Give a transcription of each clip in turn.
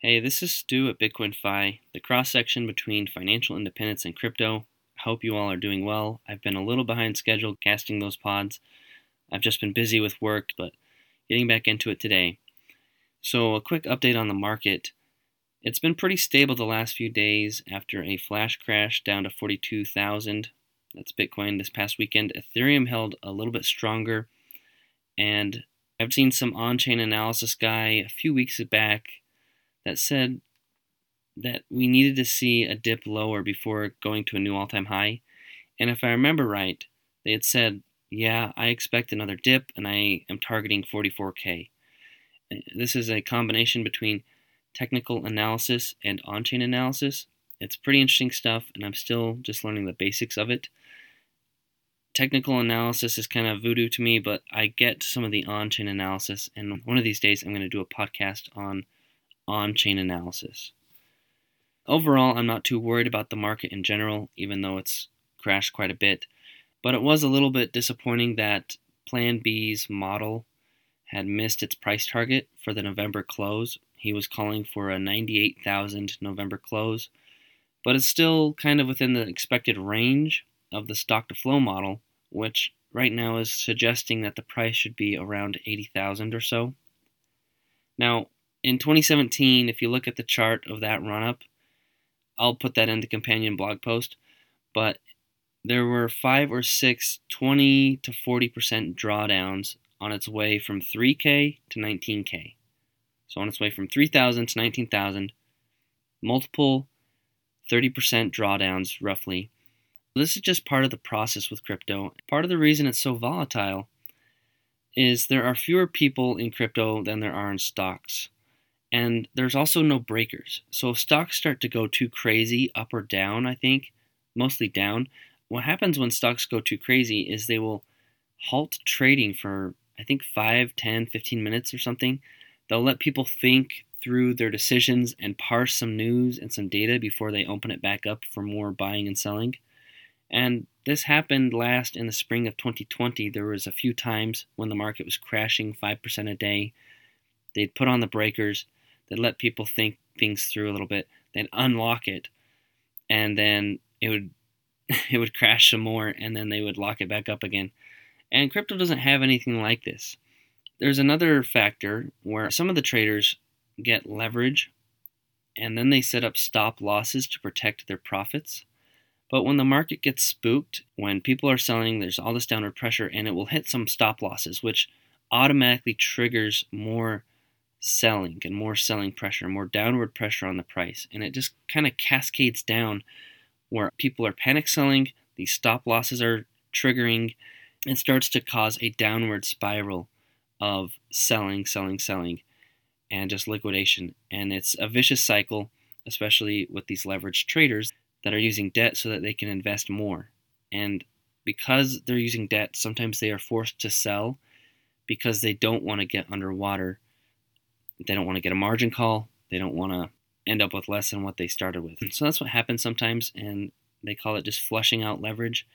Hey, this is Stu at Bitcoin Fi, the cross section between financial independence and crypto. I hope you all are doing well. I've been a little behind schedule casting those pods. I've just been busy with work, but getting back into it today. So, a quick update on the market. It's been pretty stable the last few days after a flash crash down to 42,000. That's Bitcoin this past weekend. Ethereum held a little bit stronger, and I've seen some on chain analysis guy a few weeks back that said that we needed to see a dip lower before going to a new all time high. And if I remember right, they had said, yeah, I expect another dip and I am targeting 44K. This is a combination between technical analysis and on chain analysis. It's pretty interesting stuff, and I'm still just learning the basics of it. Technical analysis is kind of voodoo to me, but I get some of the on chain analysis, and one of these days I'm going to do a podcast on on chain analysis. Overall, I'm not too worried about the market in general, even though it's crashed quite a bit. But it was a little bit disappointing that Plan B's model had missed its price target for the November close. He was calling for a 98,000 November close, but it's still kind of within the expected range of the stock to flow model, which right now is suggesting that the price should be around 80,000 or so. Now, in 2017, if you look at the chart of that run up, I'll put that in the companion blog post, but there were five or six 20 to 40% drawdowns on its way from 3K to 19K. So on its way from 3,000 to 19,000, multiple 30% drawdowns roughly. This is just part of the process with crypto. Part of the reason it's so volatile is there are fewer people in crypto than there are in stocks. And there's also no breakers. So if stocks start to go too crazy up or down, I think, mostly down, what happens when stocks go too crazy is they will halt trading for, I think, 5, 10, 15 minutes or something. They'll let people think through their decisions and parse some news and some data before they open it back up for more buying and selling. And this happened last in the spring of 2020. There was a few times when the market was crashing 5% a day. They'd put on the breakers that let people think things through a little bit, then unlock it, and then it would it would crash some more, and then they would lock it back up again. And crypto doesn't have anything like this. There's another factor where some of the traders get leverage and then they set up stop losses to protect their profits. But when the market gets spooked, when people are selling, there's all this downward pressure and it will hit some stop losses, which automatically triggers more selling and more selling pressure, more downward pressure on the price. And it just kind of cascades down where people are panic selling, these stop losses are triggering, and starts to cause a downward spiral of selling, selling, selling, and just liquidation. And it's a vicious cycle, especially with these leveraged traders that are using debt so that they can invest more. And because they're using debt, sometimes they are forced to sell because they don't want to get underwater they don't want to get a margin call. They don't want to end up with less than what they started with. So that's what happens sometimes, and they call it just flushing out leverage.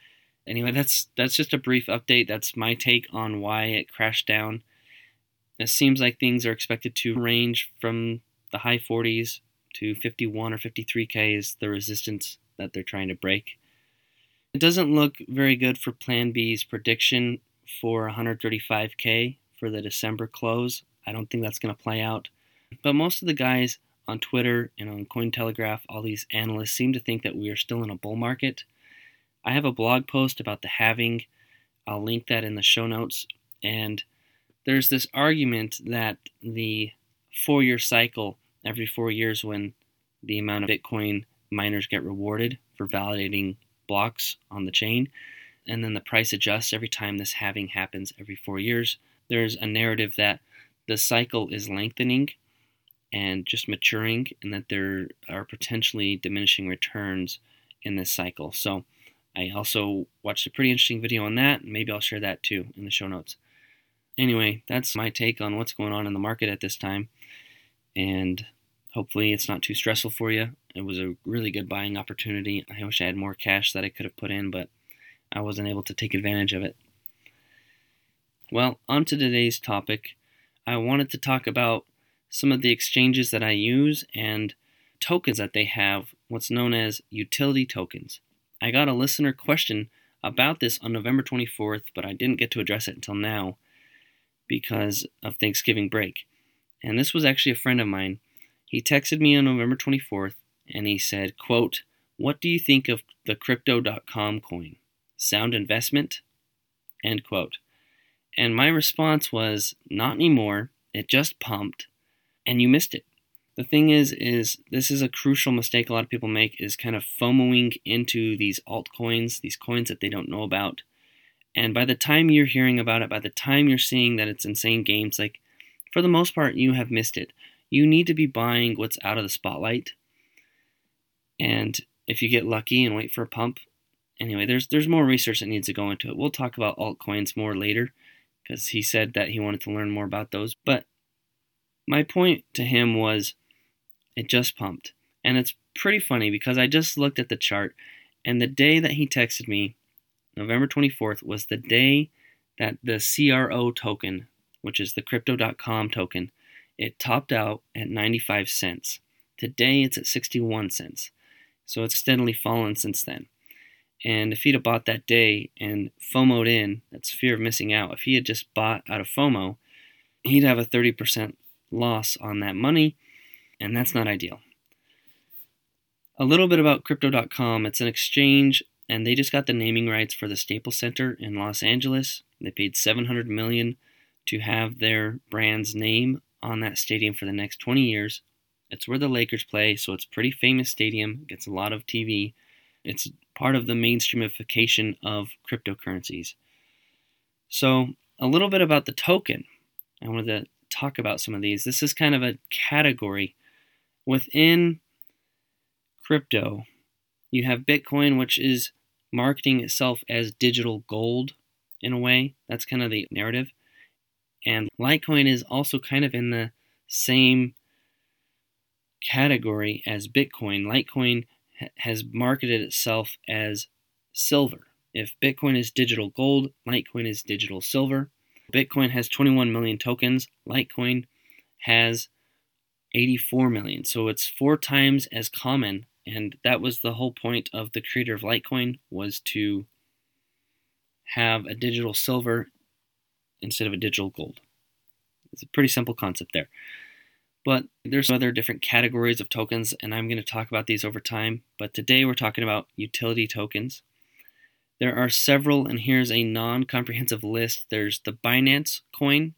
Anyway, that's that's just a brief update. That's my take on why it crashed down. It seems like things are expected to range from the high 40s to 51 or 53k is the resistance that they're trying to break. It doesn't look very good for Plan B's prediction for 135k for the December close. I don't think that's going to play out. But most of the guys on Twitter and on Cointelegraph, all these analysts seem to think that we are still in a bull market. I have a blog post about the halving. I'll link that in the show notes. And there's this argument that the four year cycle, every four years, when the amount of Bitcoin miners get rewarded for validating blocks on the chain, and then the price adjusts every time this halving happens every four years, there's a narrative that the cycle is lengthening and just maturing, and that there are potentially diminishing returns in this cycle. So, I also watched a pretty interesting video on that, maybe I'll share that too in the show notes. Anyway, that's my take on what's going on in the market at this time, and hopefully it's not too stressful for you. It was a really good buying opportunity. I wish I had more cash that I could have put in, but I wasn't able to take advantage of it. Well, on to today's topic. I wanted to talk about some of the exchanges that I use and tokens that they have, what's known as utility tokens. I got a listener question about this on November 24th, but I didn't get to address it until now because of Thanksgiving break. And this was actually a friend of mine. He texted me on November 24th and he said, quote, What do you think of the crypto.com coin? Sound investment? End quote. And my response was, Not anymore. It just pumped and you missed it. The thing is, is this is a crucial mistake a lot of people make is kind of FOMOing into these altcoins, these coins that they don't know about. And by the time you're hearing about it, by the time you're seeing that it's insane games, like for the most part, you have missed it. You need to be buying what's out of the spotlight. And if you get lucky and wait for a pump, anyway, there's there's more research that needs to go into it. We'll talk about altcoins more later because he said that he wanted to learn more about those. But my point to him was it just pumped. And it's pretty funny because I just looked at the chart, and the day that he texted me, November 24th, was the day that the CRO token, which is the crypto.com token, it topped out at 95 cents. Today it's at 61 cents. So it's steadily fallen since then. And if he'd have bought that day and FOMOed in, that's fear of missing out. If he had just bought out of FOMO, he'd have a 30% loss on that money and that's not ideal. A little bit about Crypto.com. It's an exchange, and they just got the naming rights for the Staples Center in Los Angeles. They paid 700 million to have their brand's name on that stadium for the next 20 years. It's where the Lakers play, so it's a pretty famous stadium. gets a lot of TV. It's part of the mainstreamification of cryptocurrencies. So, a little bit about the token. I wanted to talk about some of these. This is kind of a category within crypto, you have Bitcoin, which is marketing itself as digital gold in a way. That's kind of the narrative. And Litecoin is also kind of in the same category as Bitcoin. Litecoin has marketed itself as silver. If Bitcoin is digital gold, Litecoin is digital silver. Bitcoin has 21 million tokens. Litecoin has 84 million. So it's four times as common. And that was the whole point of the creator of Litecoin was to have a digital silver instead of a digital gold. It's a pretty simple concept there. But there's other different categories of tokens, and I'm going to talk about these over time. But today we're talking about utility tokens. There are several, and here's a non comprehensive list. There's the Binance coin,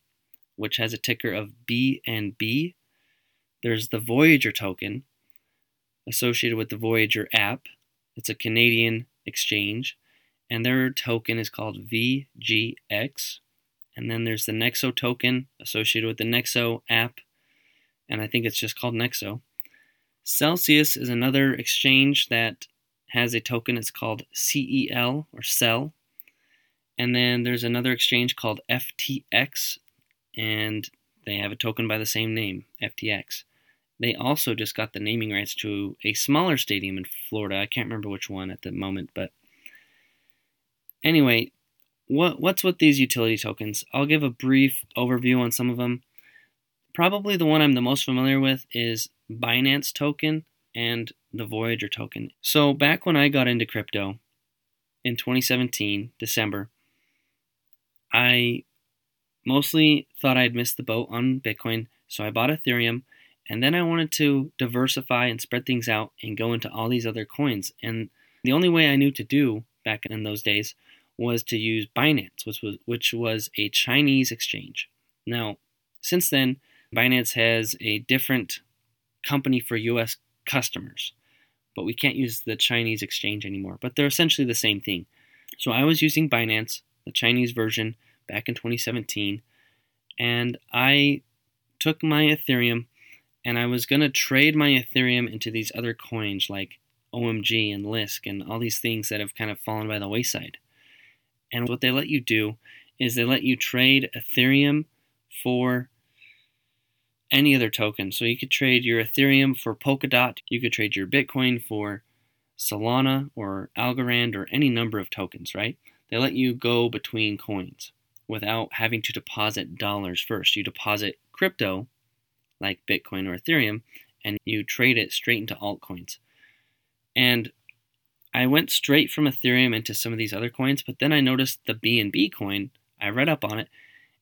which has a ticker of BNB. There's the Voyager token associated with the Voyager app. It's a Canadian exchange, and their token is called VGX. And then there's the Nexo token associated with the Nexo app, and I think it's just called Nexo. Celsius is another exchange that has a token. It's called CEL or CEL. And then there's another exchange called FTX, and they have a token by the same name, FTX. They also just got the naming rights to a smaller stadium in Florida. I can't remember which one at the moment, but anyway, what what's with these utility tokens? I'll give a brief overview on some of them. Probably the one I'm the most familiar with is Binance token and the Voyager token. So back when I got into crypto in 2017, December, I mostly thought I'd missed the boat on Bitcoin, so I bought Ethereum and then I wanted to diversify and spread things out and go into all these other coins. And the only way I knew to do back in those days was to use Binance, which was which was a Chinese exchange. Now, since then, Binance has a different company for US customers, but we can't use the Chinese exchange anymore. But they're essentially the same thing. So I was using Binance, the Chinese version, back in 2017, and I took my Ethereum and I was going to trade my Ethereum into these other coins like OMG and Lisk and all these things that have kind of fallen by the wayside. And what they let you do is they let you trade Ethereum for any other token. So you could trade your Ethereum for Polkadot, you could trade your Bitcoin for Solana or Algorand or any number of tokens, right? They let you go between coins without having to deposit dollars first. You deposit crypto like Bitcoin or Ethereum, and you trade it straight into altcoins. And I went straight from Ethereum into some of these other coins, but then I noticed the BNB coin. I read up on it,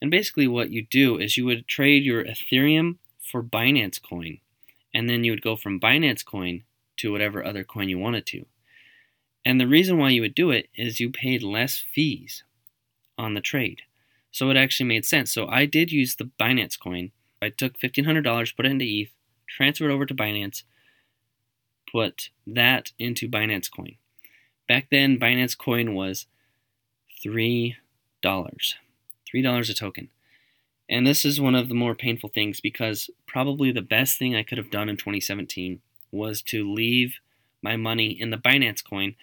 and basically what you do is you would trade your Ethereum for Binance coin, and then you would go from Binance coin to whatever other coin you wanted to. And the reason why you would do it is you paid less fees on the trade. So it actually made sense. So I did use the Binance coin. I took $1,500, put it into ETH, transferred it over to Binance, put that into Binance coin. Back then, Binance coin was $3. $3 a token. And this is one of the more painful things because probably the best thing I could have done in 2017 was to leave my money in the Binance coin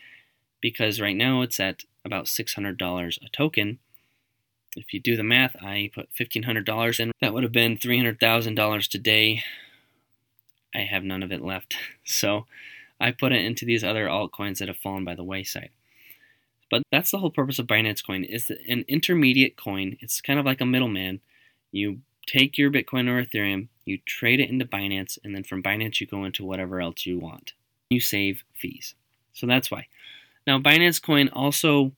because right now it's at about $600 a token. If you do the math, I put $1,500 in. That would have been $300,000 today. I have none of it left. So I put it into these other altcoins that have fallen by the wayside. But that's the whole purpose of Binance Coin. It's an intermediate coin. It's kind of like a middleman. You take your Bitcoin or Ethereum, you trade it into Binance, and then from Binance you go into whatever else you want. You save fees. So that's why. Now Binance Coin also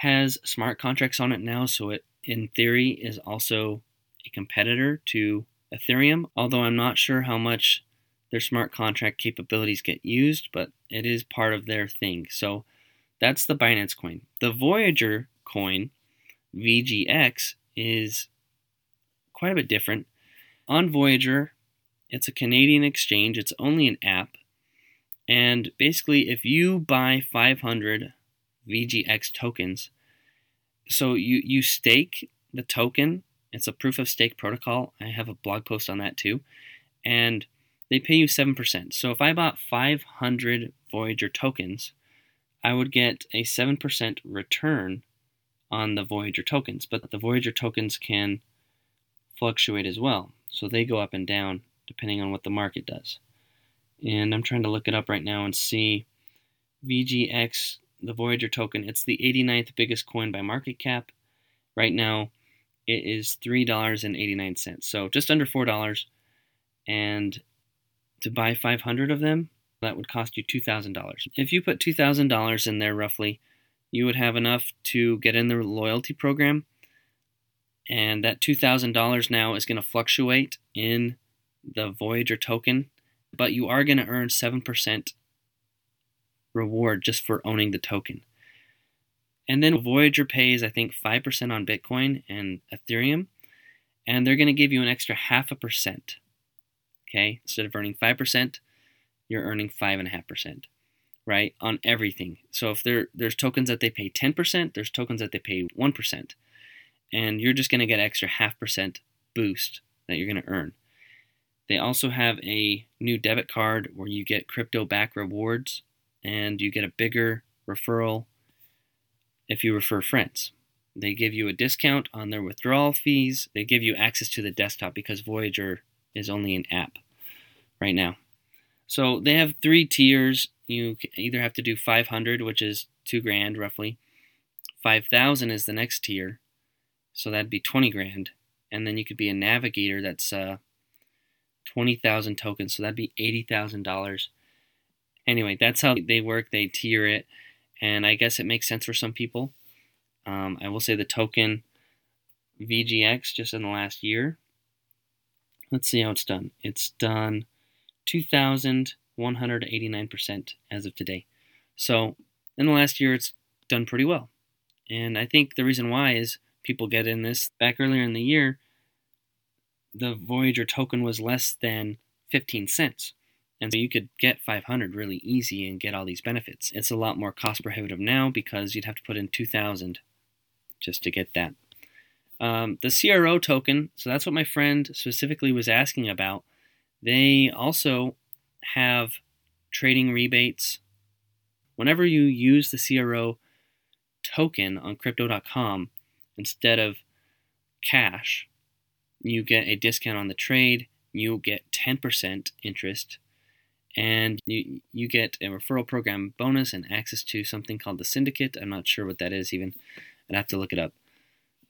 has smart contracts on it now, so it in theory is also a competitor to Ethereum, although I'm not sure how much their smart contract capabilities get used, but it is part of their thing. So that's the Binance coin. The Voyager coin, VGX, is quite a bit different. On Voyager, it's a Canadian exchange, it's only an app. And basically, if you buy 500 VGX tokens, so you, you stake the token, it's a proof of stake protocol. I have a blog post on that too. And they pay you 7%. So if I bought 500 Voyager tokens, I would get a 7% return on the Voyager tokens, but the Voyager tokens can fluctuate as well. So they go up and down depending on what the market does. And I'm trying to look it up right now and see VGX, the Voyager token. It's the 89th biggest coin by market cap. Right now, it is $3.89. So just under $4. And to buy 500 of them, that would cost you $2,000. If you put $2,000 in there roughly, you would have enough to get in the loyalty program. And that $2,000 now is going to fluctuate in the Voyager token, but you are going to earn 7% reward just for owning the token. And then Voyager pays, I think, 5% on Bitcoin and Ethereum, and they're going to give you an extra half a percent. Okay, instead of earning 5%, you're earning 5.5%, right? On everything. So if there, there's tokens that they pay 10%, there's tokens that they pay 1%. And you're just going to get extra half percent boost that you're going to earn. They also have a new debit card where you get crypto back rewards and you get a bigger referral if you refer friends. They give you a discount on their withdrawal fees. They give you access to the desktop because Voyager is only an app right now. So they have three tiers. You either have to do 500, which is two grand roughly. 5,000 is the next tier, so that'd be 20 grand. And then you could be a navigator that's uh, 20,000 tokens, so that'd be $80,000. Anyway, that's how they work. They tier it, and I guess it makes sense for some people. Um, I will say the token VGX just in the last year. Let's see how it's done. It's done 2,189% as of today. So in the last year, it's done pretty well. And I think the reason why is people get in this back earlier in the year, the Voyager token was less than 15 cents. And so you could get 500 really easy and get all these benefits. It's a lot more cost prohibitive now because you'd have to put in 2000 just to get that. Um, the CRO token, so that's what my friend specifically was asking about. They also have trading rebates. Whenever you use the CRO token on crypto.com instead of cash, you get a discount on the trade, you get 10% interest, and you, you get a referral program bonus and access to something called the syndicate. I'm not sure what that is even. I'd have to look it up.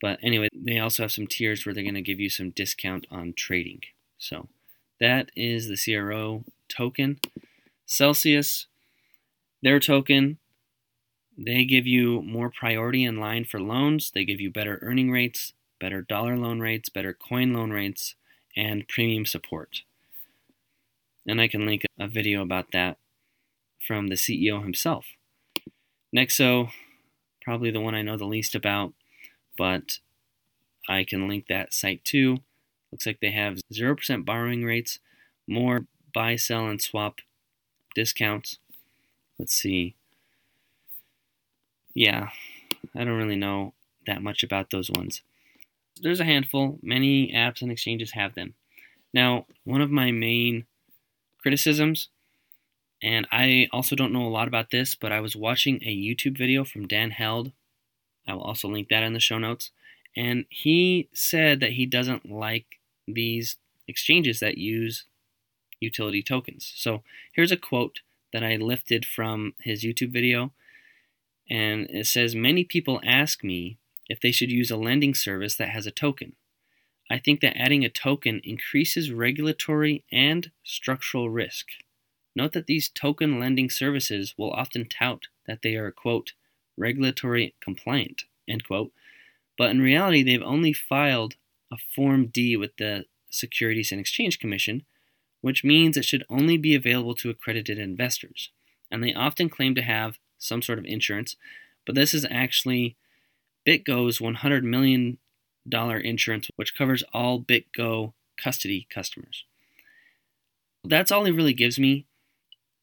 But anyway, they also have some tiers where they're going to give you some discount on trading. So That is the CRO token. Celsius, their token, they give you more priority in line for loans. They give you better earning rates, better dollar loan rates, better coin loan rates, and premium support. And I can link a video about that from the CEO himself. Nexo, probably the one I know the least about, but I can link that site too. Looks like they have 0% borrowing rates, more buy, sell, and swap discounts. Let's see. Yeah, I don't really know that much about those ones. There's a handful. Many apps and exchanges have them. Now, one of my main criticisms, and I also don't know a lot about this, but I was watching a YouTube video from Dan Held. I will also link that in the show notes. And he said that he doesn't like these exchanges that use utility tokens. So here's a quote that I lifted from his YouTube video. And it says Many people ask me if they should use a lending service that has a token. I think that adding a token increases regulatory and structural risk. Note that these token lending services will often tout that they are, quote, regulatory compliant, end quote, but in reality, they've only filed a Form D with the Securities and Exchange Commission, which means it should only be available to accredited investors. And they often claim to have some sort of insurance, but this is actually BitGo's $100 million insurance, which covers all BitGo custody customers. That's all he really gives me.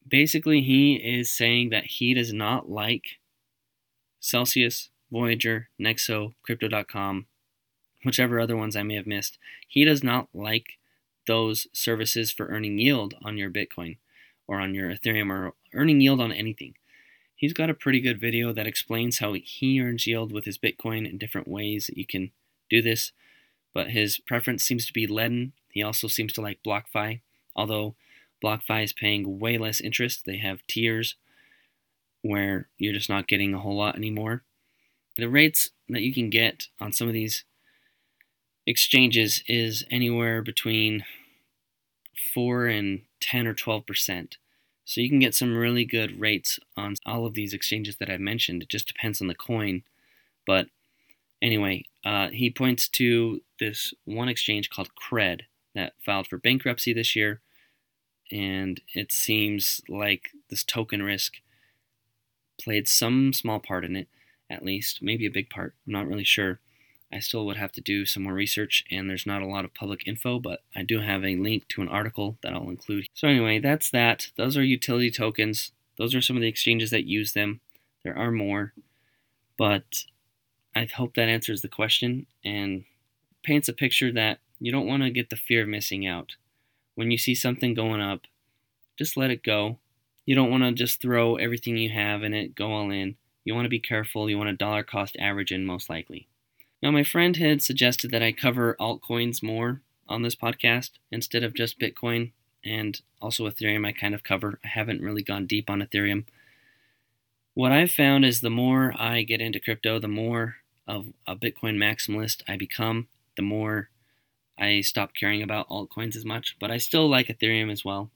Basically, he is saying that he does not like Celsius, Voyager, Nexo, Crypto.com, whichever other ones I may have missed. He does not like those services for earning yield on your Bitcoin or on your Ethereum or earning yield on anything. He's got a pretty good video that explains how he earns yield with his Bitcoin in different ways that you can do this, but his preference seems to be Ledn. He also seems to like BlockFi, although BlockFi is paying way less interest. They have tiers where you're just not getting a whole lot anymore. The rates that you can get on some of these exchanges is anywhere between 4 and 10 or 12 percent. So you can get some really good rates on all of these exchanges that I've mentioned. It just depends on the coin. But anyway, uh, he points to this one exchange called Cred that filed for bankruptcy this year. And it seems like this token risk played some small part in it, at least, maybe a big part. I'm not really sure. I still would have to do some more research, and there's not a lot of public info, but I do have a link to an article that I'll include. So, anyway, that's that. Those are utility tokens. Those are some of the exchanges that use them. There are more, but I hope that answers the question and paints a picture that you don't want to get the fear of missing out. When you see something going up, just let it go. You don't want to just throw everything you have in it, go all in. You want to be careful. You want a dollar cost average in, most likely. Now, my friend had suggested that I cover altcoins more on this podcast instead of just Bitcoin and also Ethereum. I kind of cover. I haven't really gone deep on Ethereum. What I've found is the more I get into crypto, the more of a Bitcoin maximalist I become, the more I stop caring about altcoins as much. But I still like Ethereum as well.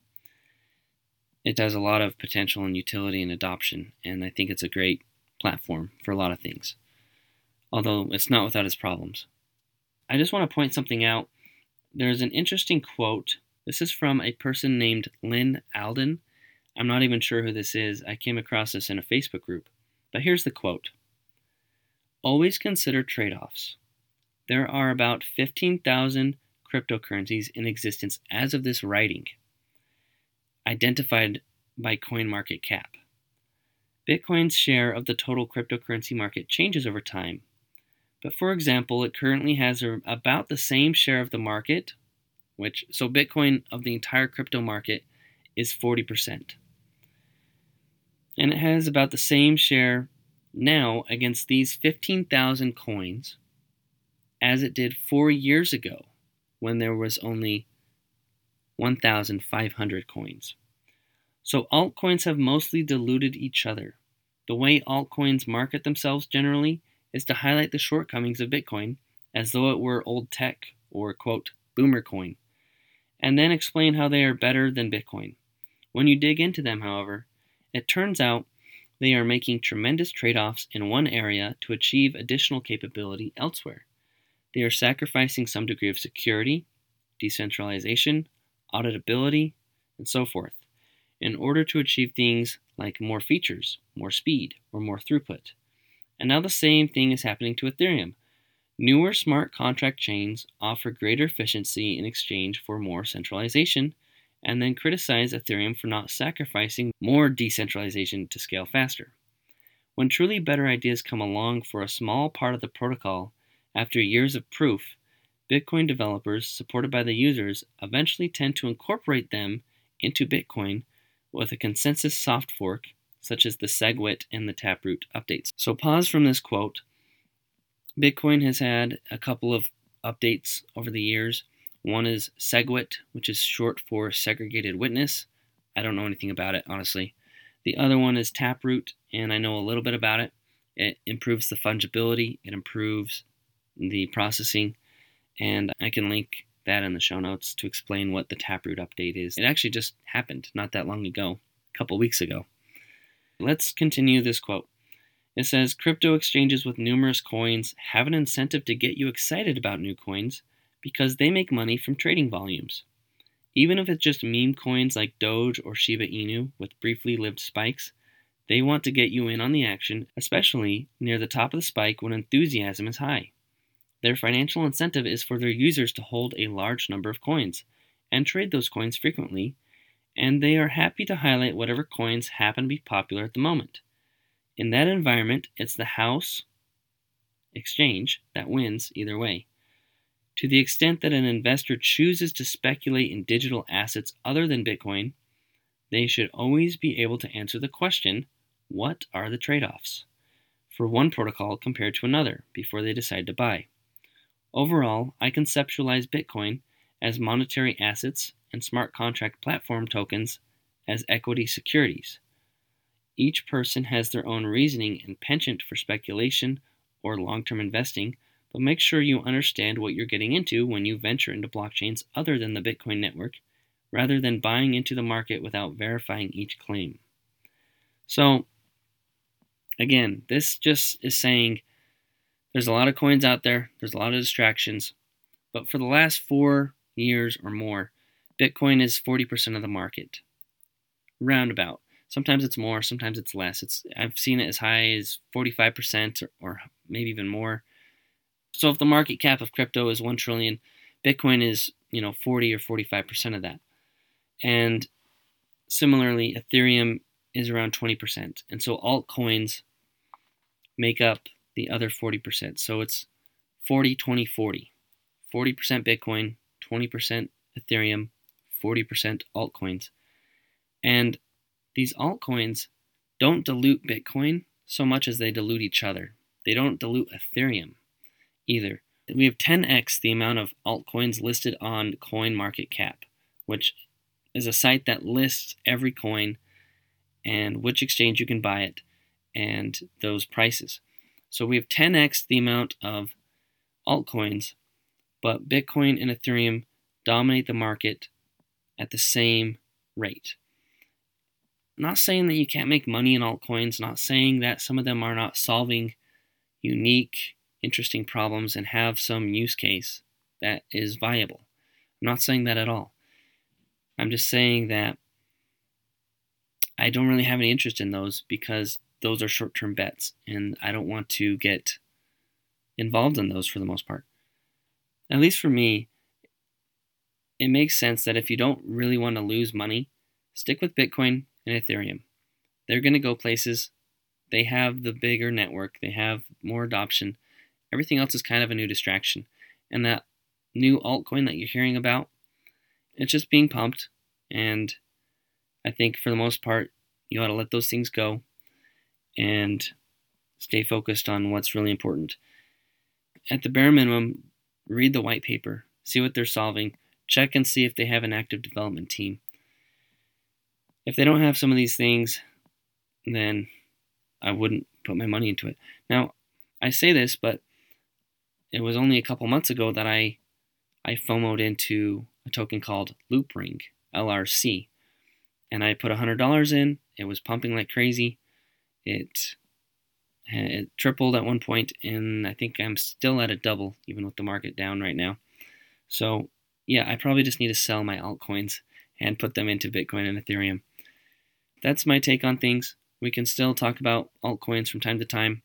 It does a lot of potential and utility and adoption, and I think it's a great platform for a lot of things although it's not without its problems. I just want to point something out. There's an interesting quote. This is from a person named Lyn Alden. I'm not even sure who this is. I came across this in a Facebook group. But here's the quote Always consider trade offs. There are about 15,000 cryptocurrencies in existence as of this writing, identified by CoinMarketCap. Bitcoin's share of the total cryptocurrency market changes over time, but for example, it currently has about the same share of the market, which so Bitcoin of the entire crypto market is 40%. And it has about the same share now against these 15,000 coins as it did 4 years ago when there was only 1,500 coins. So altcoins have mostly diluted each other. The way altcoins market themselves generally is to highlight the shortcomings of Bitcoin as though it were old tech or, quote, boomer coin. and then explain how they are better than Bitcoin. When you dig into them, however, it turns out they are making tremendous trade offs in one area to achieve additional capability elsewhere. They are sacrificing some degree of security, decentralization, auditability, and so forth in order to achieve things like more features, more speed, or more throughput. And now the same thing is happening to Ethereum. Newer smart contract chains offer greater efficiency in exchange for more centralization, and then criticize Ethereum for not sacrificing more decentralization to scale faster. When truly better ideas come along for a small part of the protocol after years of proof, Bitcoin developers, supported by the users, eventually tend to incorporate them into Bitcoin with a consensus soft fork, such as the SegWit and the Taproot updates. So, pause from this quote. Bitcoin has had a couple of updates over the years. One is SegWit, which is short for Segregated Witness. I don't know anything about it, honestly. The other one is Taproot, and I know a little bit about it. It improves the fungibility, it improves the processing, and I can link that in the show notes to explain what the Taproot update is. It actually just happened not that long ago, a couple weeks ago. Let's continue this quote. It says crypto exchanges with numerous coins have an incentive to get you excited about new coins because they make money from trading volumes. Even if it's just meme coins like Doge or Shiba Inu with briefly lived spikes, they want to get you in on the action, especially near the top of the spike when enthusiasm is high. Their financial incentive is for their users to hold a large number of coins and trade those coins frequently, and they are happy to highlight whatever coins happen to be popular at the moment. In that environment, it's the house exchange that wins either way. To the extent that an investor chooses to speculate in digital assets other than Bitcoin, they should always be able to answer the question what are the trade offs for one protocol compared to another before they decide to buy? Overall, I conceptualize Bitcoin as monetary assets and smart contract platform tokens as equity securities. Each person has their own reasoning and penchant for speculation or long term investing, but make sure you understand what you're getting into when you venture into blockchains other than the Bitcoin network, rather than buying into the market without verifying each claim. So, again, this just is saying there's a lot of coins out there, there's a lot of distractions, but for the last four years or more, Bitcoin is 40% of the market. Roundabout. Sometimes it's more, sometimes it's less. It's I've seen it as high as 45% or, or maybe even more. So if the market cap of crypto is 1 trillion, Bitcoin is, you know, 40 or 45% of that. And similarly, Ethereum is around 20%. And so altcoins make up the other 40%. So it's 40, 20, 40. 40% Bitcoin, 20% Ethereum, 40% altcoins. And these altcoins don't dilute Bitcoin so much as they dilute each other. They don't dilute Ethereum either. We have 10x the amount of altcoins listed on CoinMarketCap, which is a site that lists every coin and which exchange you can buy it and those prices. So we have 10x the amount of altcoins, but Bitcoin and Ethereum dominate the market at the same rate. not saying that you can't make money in altcoins, not saying that some of them are not solving unique, interesting problems and have some use case that is viable. I'm not saying that at all. I'm just saying that I don't really have any interest in those because those are short term bets, and I don't want to get involved in those for the most part. At least for me, it makes sense that if you don't really want to lose money, stick with Bitcoin and Ethereum. They're going to go places. They have the bigger network, they have more adoption. Everything else is kind of a new distraction. And that new altcoin that you're hearing about, it's just being pumped. And I think for the most part, you ought to let those things go and stay focused on what's really important. At the bare minimum, read the white paper, see what they're solving, check and see if they have an active development team. If they don't have some of these things, then I wouldn't put my money into it. Now, I say this, but it was only a couple months ago that I I FOMOed into a token called Loopring, LRC. And I put $100 in. It was pumping like crazy. It, it tripled at one point, and I think I'm still at a double, even with the market down right now. So, yeah, I probably just need to sell my altcoins and put them into Bitcoin and Ethereum. That's my take on things. We can still talk about altcoins from time to time.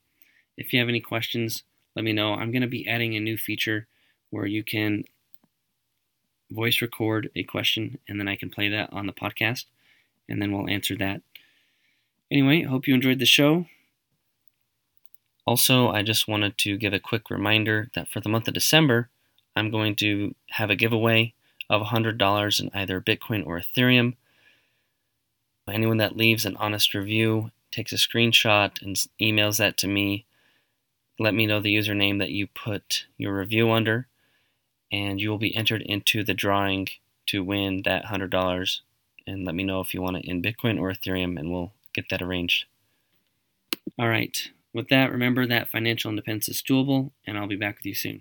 If you have any questions, let me know. I'm going to be adding a new feature where you can voice record a question and then I can play that on the podcast and then we'll answer that. Anyway, hope you enjoyed the show. Also, I just wanted to give a quick reminder that for the month of December, I'm going to have a giveaway of $100 in either Bitcoin or Ethereum. Anyone that leaves an honest review, takes a screenshot, and emails that to me, let me know the username that you put your review under, and you will be entered into the drawing to win that $100. And let me know if you want it in Bitcoin or Ethereum, and we'll get that arranged. All right. With that, remember that financial independence is doable, and I'll be back with you soon.